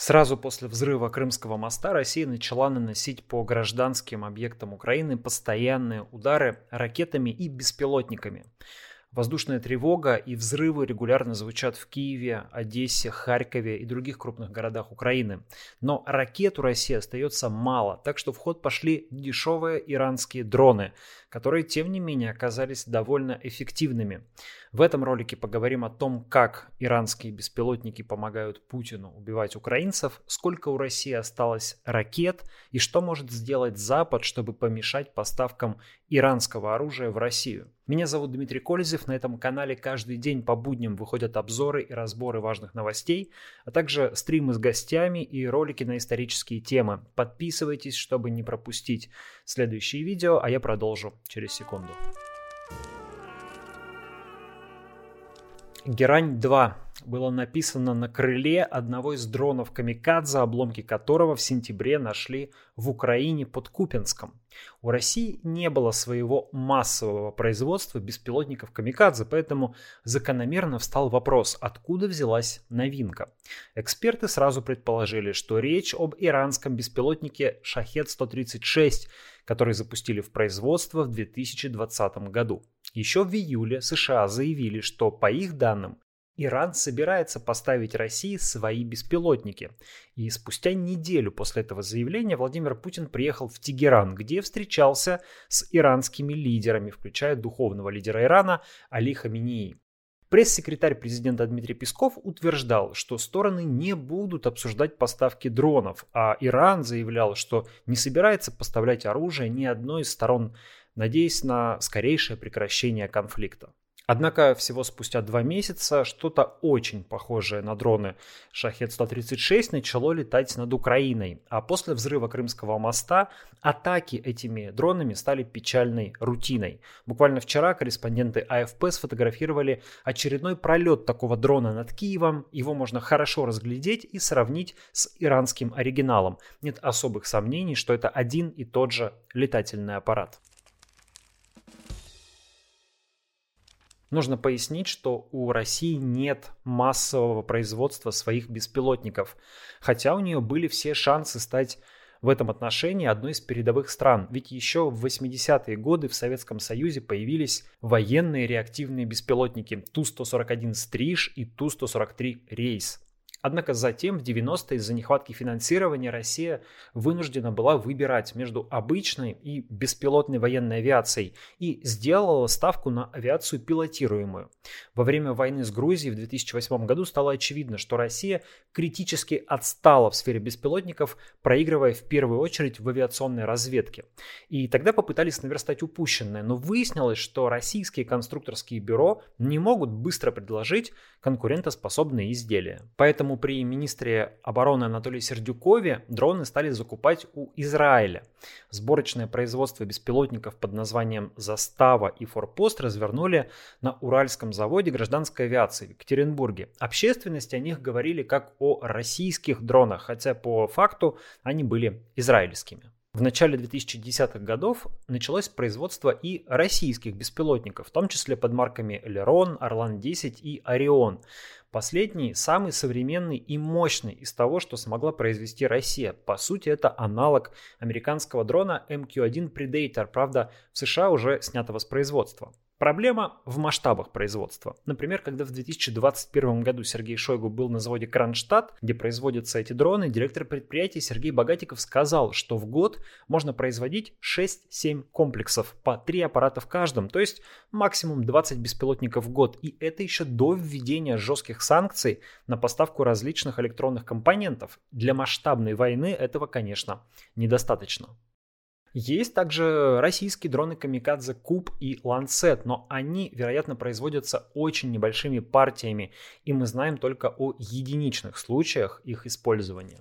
Сразу после взрыва Крымского моста Россия начала наносить по гражданским объектам Украины постоянные удары ракетами и беспилотниками. Воздушная тревога и взрывы регулярно звучат в Киеве, Одессе, Харькове и других крупных городах Украины. Но ракет у России остается мало, так что в ход пошли дешевые иранские дроны, которые, тем не менее, оказались довольно эффективными. В этом ролике поговорим о том, как иранские беспилотники помогают Путину убивать украинцев, сколько у России осталось ракет и что может сделать Запад, чтобы помешать поставкам иранского оружия в Россию. Меня зовут Дмитрий Кользев. На этом канале каждый день по будням выходят обзоры и разборы важных новостей, а также стримы с гостями и ролики на исторические темы. Подписывайтесь, чтобы не пропустить следующие видео, а я продолжу через секунду. Герань-2 было написано на крыле одного из дронов Камикадзе, обломки которого в сентябре нашли в Украине под Купинском. У России не было своего массового производства беспилотников Камикадзе, поэтому закономерно встал вопрос, откуда взялась новинка. Эксперты сразу предположили, что речь об иранском беспилотнике Шахет-136, который запустили в производство в 2020 году. Еще в июле США заявили, что по их данным Иран собирается поставить России свои беспилотники. И спустя неделю после этого заявления Владимир Путин приехал в Тегеран, где встречался с иранскими лидерами, включая духовного лидера Ирана Али Хаминии. Пресс-секретарь президента Дмитрий Песков утверждал, что стороны не будут обсуждать поставки дронов, а Иран заявлял, что не собирается поставлять оружие ни одной из сторон надеясь на скорейшее прекращение конфликта. Однако всего спустя два месяца что-то очень похожее на дроны Шахет-136 начало летать над Украиной, а после взрыва Крымского моста атаки этими дронами стали печальной рутиной. Буквально вчера корреспонденты АФП сфотографировали очередной пролет такого дрона над Киевом. Его можно хорошо разглядеть и сравнить с иранским оригиналом. Нет особых сомнений, что это один и тот же летательный аппарат. Нужно пояснить, что у России нет массового производства своих беспилотников, хотя у нее были все шансы стать в этом отношении одной из передовых стран. Ведь еще в 80-е годы в Советском Союзе появились военные реактивные беспилотники Ту-141 «Стриж» и Ту-143 «Рейс». Однако затем, в 90-е, из-за нехватки финансирования, Россия вынуждена была выбирать между обычной и беспилотной военной авиацией и сделала ставку на авиацию пилотируемую. Во время войны с Грузией в 2008 году стало очевидно, что Россия критически отстала в сфере беспилотников, проигрывая в первую очередь в авиационной разведке. И тогда попытались наверстать упущенное, но выяснилось, что российские конструкторские бюро не могут быстро предложить конкурентоспособные изделия. Поэтому Поэтому при министре обороны Анатолии Сердюкове дроны стали закупать у Израиля. Сборочное производство беспилотников под названием «Застава» и «Форпост» развернули на Уральском заводе гражданской авиации в Екатеринбурге. Общественности о них говорили как о российских дронах, хотя по факту они были израильскими. В начале 2010-х годов началось производство и российских беспилотников, в том числе под марками Элерон, Орлан-10 и Орион. Последний самый современный и мощный из того, что смогла произвести Россия. По сути, это аналог американского дрона MQ-1 Predator, правда, в США уже снятого с производства. Проблема в масштабах производства. Например, когда в 2021 году Сергей Шойгу был на заводе Кронштадт, где производятся эти дроны, директор предприятия Сергей Богатиков сказал, что в год можно производить 6-7 комплексов по 3 аппарата в каждом, то есть максимум 20 беспилотников в год. И это еще до введения жестких санкций на поставку различных электронных компонентов. Для масштабной войны этого, конечно, недостаточно. Есть также российские дроны Камикадзе Куб и Ланцет, но они, вероятно, производятся очень небольшими партиями, и мы знаем только о единичных случаях их использования.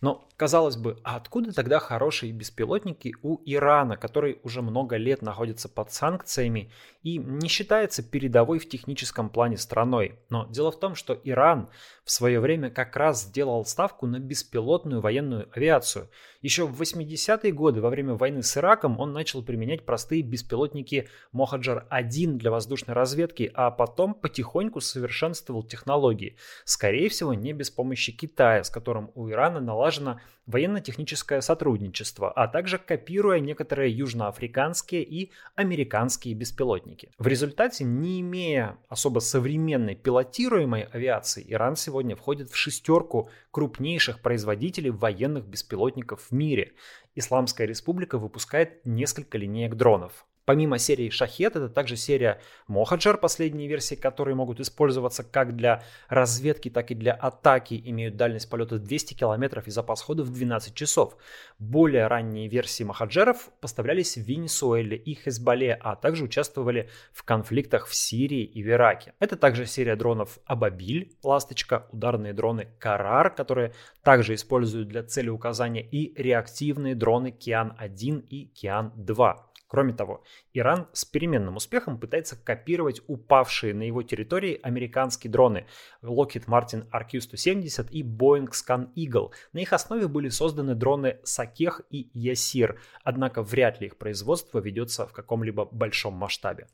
Но Казалось бы, а откуда тогда хорошие беспилотники у Ирана, который уже много лет находится под санкциями и не считается передовой в техническом плане страной? Но дело в том, что Иран в свое время как раз сделал ставку на беспилотную военную авиацию. Еще в 80-е годы во время войны с Ираком он начал применять простые беспилотники Мохаджар-1 для воздушной разведки, а потом потихоньку совершенствовал технологии. Скорее всего, не без помощи Китая, с которым у Ирана налажена военно-техническое сотрудничество, а также копируя некоторые южноафриканские и американские беспилотники. В результате, не имея особо современной пилотируемой авиации, Иран сегодня входит в шестерку крупнейших производителей военных беспилотников в мире. Исламская республика выпускает несколько линеек дронов. Помимо серии Шахет, это также серия Мохаджар, последние версии, которые могут использоваться как для разведки, так и для атаки, имеют дальность полета 200 км и запас хода в 12 часов. Более ранние версии Мохаджеров поставлялись в Венесуэле и Хезболле, а также участвовали в конфликтах в Сирии и в Ираке. Это также серия дронов Абабиль, Ласточка, ударные дроны Карар, которые также используют для цели указания, и реактивные дроны Киан-1 и Киан-2. Кроме того, Иран с переменным успехом пытается копировать упавшие на его территории американские дроны Lockheed Martin RQ-170 и Boeing Scan Eagle. На их основе были созданы дроны Сакех и Ясир, однако вряд ли их производство ведется в каком-либо большом масштабе.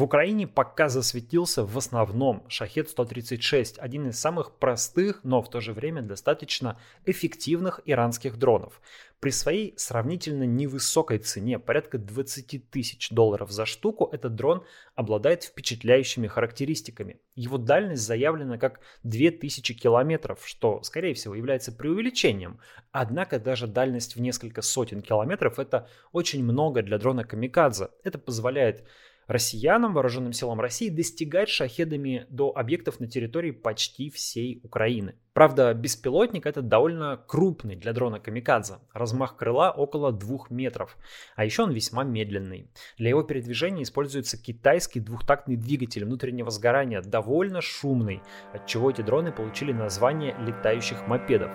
В Украине пока засветился в основном Шахет-136, один из самых простых, но в то же время достаточно эффективных иранских дронов. При своей сравнительно невысокой цене, порядка 20 тысяч долларов за штуку, этот дрон обладает впечатляющими характеристиками. Его дальность заявлена как 2000 километров, что, скорее всего, является преувеличением. Однако даже дальность в несколько сотен километров – это очень много для дрона Камикадзе. Это позволяет россиянам, вооруженным силам России, достигать шахедами до объектов на территории почти всей Украины. Правда, беспилотник это довольно крупный для дрона Камикадзе. Размах крыла около 2 метров. А еще он весьма медленный. Для его передвижения используется китайский двухтактный двигатель внутреннего сгорания, довольно шумный, от чего эти дроны получили название летающих мопедов.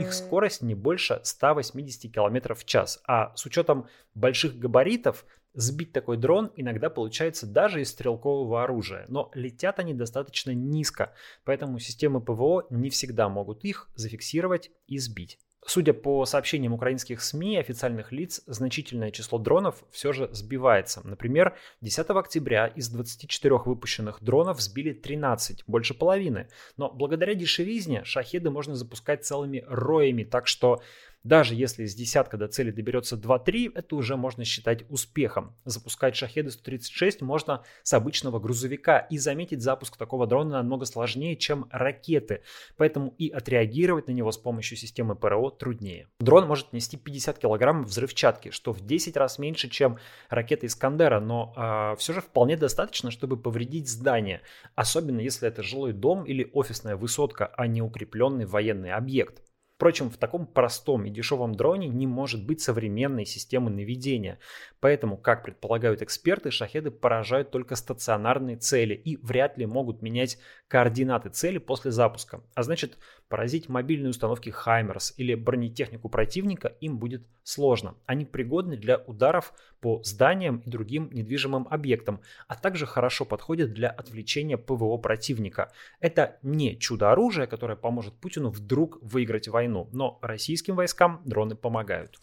Их скорость не больше 180 км в час. А с учетом больших габаритов, сбить такой дрон иногда получается даже из стрелкового оружия. Но летят они достаточно низко, поэтому системы ПВО не всегда могут их зафиксировать и сбить. Судя по сообщениям украинских СМИ и официальных лиц, значительное число дронов все же сбивается. Например, 10 октября из 24 выпущенных дронов сбили 13, больше половины. Но благодаря дешевизне шахеды можно запускать целыми роями, так что даже если с десятка до цели доберется 2-3, это уже можно считать успехом. Запускать шахеды 136 можно с обычного грузовика, и заметить запуск такого дрона намного сложнее, чем ракеты, поэтому и отреагировать на него с помощью системы ПРО труднее. Дрон может нести 50 килограммов взрывчатки, что в 10 раз меньше, чем ракета Искандера, но э, а, все же вполне достаточно, чтобы повредить здание, особенно если это жилой дом или офисная высотка, а не укрепленный военный объект. Впрочем, в таком простом и дешевом дроне не может быть современной системы наведения. Поэтому, как предполагают эксперты, шахеды поражают только стационарные цели и вряд ли могут менять координаты цели после запуска. А значит, Поразить мобильные установки Хаймерс или бронетехнику противника им будет сложно. Они пригодны для ударов по зданиям и другим недвижимым объектам, а также хорошо подходят для отвлечения ПВО противника. Это не чудо-оружие, которое поможет Путину вдруг выиграть войну, но российским войскам дроны помогают.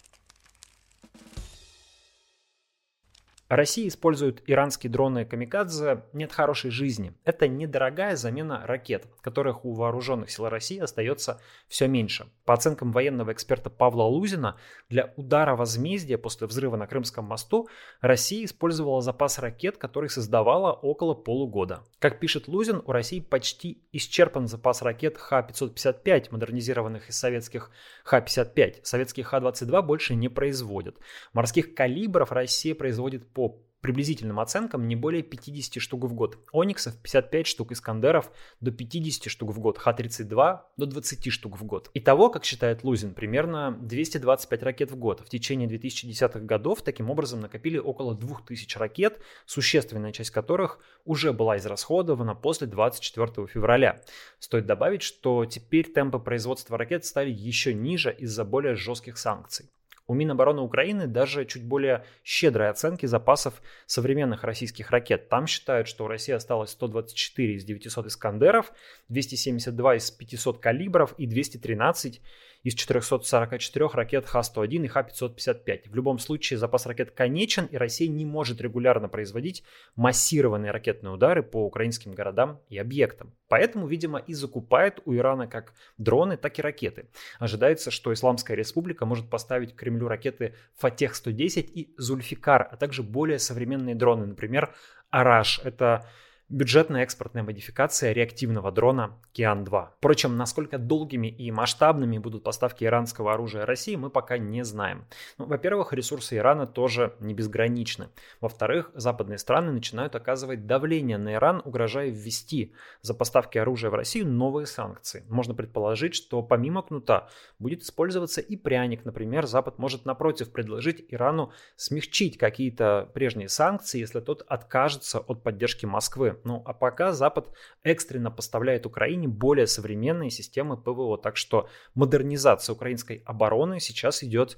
Россия использует иранские дроны «Камикадзе» нет хорошей жизни. Это недорогая замена ракет, которых у вооруженных сил России остается все меньше. По оценкам военного эксперта Павла Лузина, для удара возмездия после взрыва на Крымском мосту Россия использовала запас ракет, который создавала около полугода. Как пишет Лузин, у России почти исчерпан запас ракет Х-555, модернизированных из советских Х-55. Советские Х-22 больше не производят. Морских калибров Россия производит по приблизительным оценкам не более 50 штук в год. Ониксов 55 штук, Искандеров до 50 штук в год, Х-32 до 20 штук в год. Итого, как считает Лузин, примерно 225 ракет в год. В течение 2010-х годов таким образом накопили около 2000 ракет, существенная часть которых уже была израсходована после 24 февраля. Стоит добавить, что теперь темпы производства ракет стали еще ниже из-за более жестких санкций. У Минобороны Украины даже чуть более щедрые оценки запасов современных российских ракет. Там считают, что у России осталось 124 из 900 «Искандеров», 272 из 500 калибров и 213 из 444 ракет Х-101 и Х-555. В любом случае запас ракет конечен, и Россия не может регулярно производить массированные ракетные удары по украинским городам и объектам. Поэтому, видимо, и закупает у Ирана как дроны, так и ракеты. Ожидается, что Исламская республика может поставить Кремлю ракеты Фатех-110 и Зульфикар, а также более современные дроны, например, Араш. Это бюджетная экспортная модификация реактивного дрона Киан-2. Впрочем, насколько долгими и масштабными будут поставки иранского оружия России, мы пока не знаем. Ну, во-первых, ресурсы Ирана тоже не безграничны. Во-вторых, западные страны начинают оказывать давление на Иран, угрожая ввести за поставки оружия в Россию новые санкции. Можно предположить, что помимо кнута будет использоваться и пряник. Например, Запад может напротив предложить Ирану смягчить какие-то прежние санкции, если тот откажется от поддержки Москвы. Ну а пока Запад экстренно поставляет Украине более современные системы ПВО, так что модернизация украинской обороны сейчас идет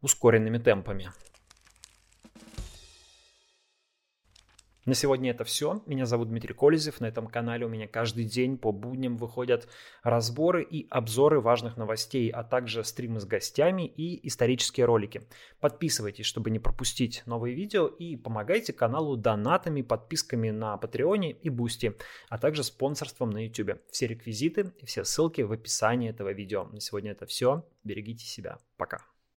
ускоренными темпами. На сегодня это все. Меня зовут Дмитрий Колезев. На этом канале у меня каждый день по будням выходят разборы и обзоры важных новостей, а также стримы с гостями и исторические ролики. Подписывайтесь, чтобы не пропустить новые видео и помогайте каналу донатами, подписками на Патреоне и Бусти, а также спонсорством на YouTube. Все реквизиты и все ссылки в описании этого видео. На сегодня это все. Берегите себя. Пока.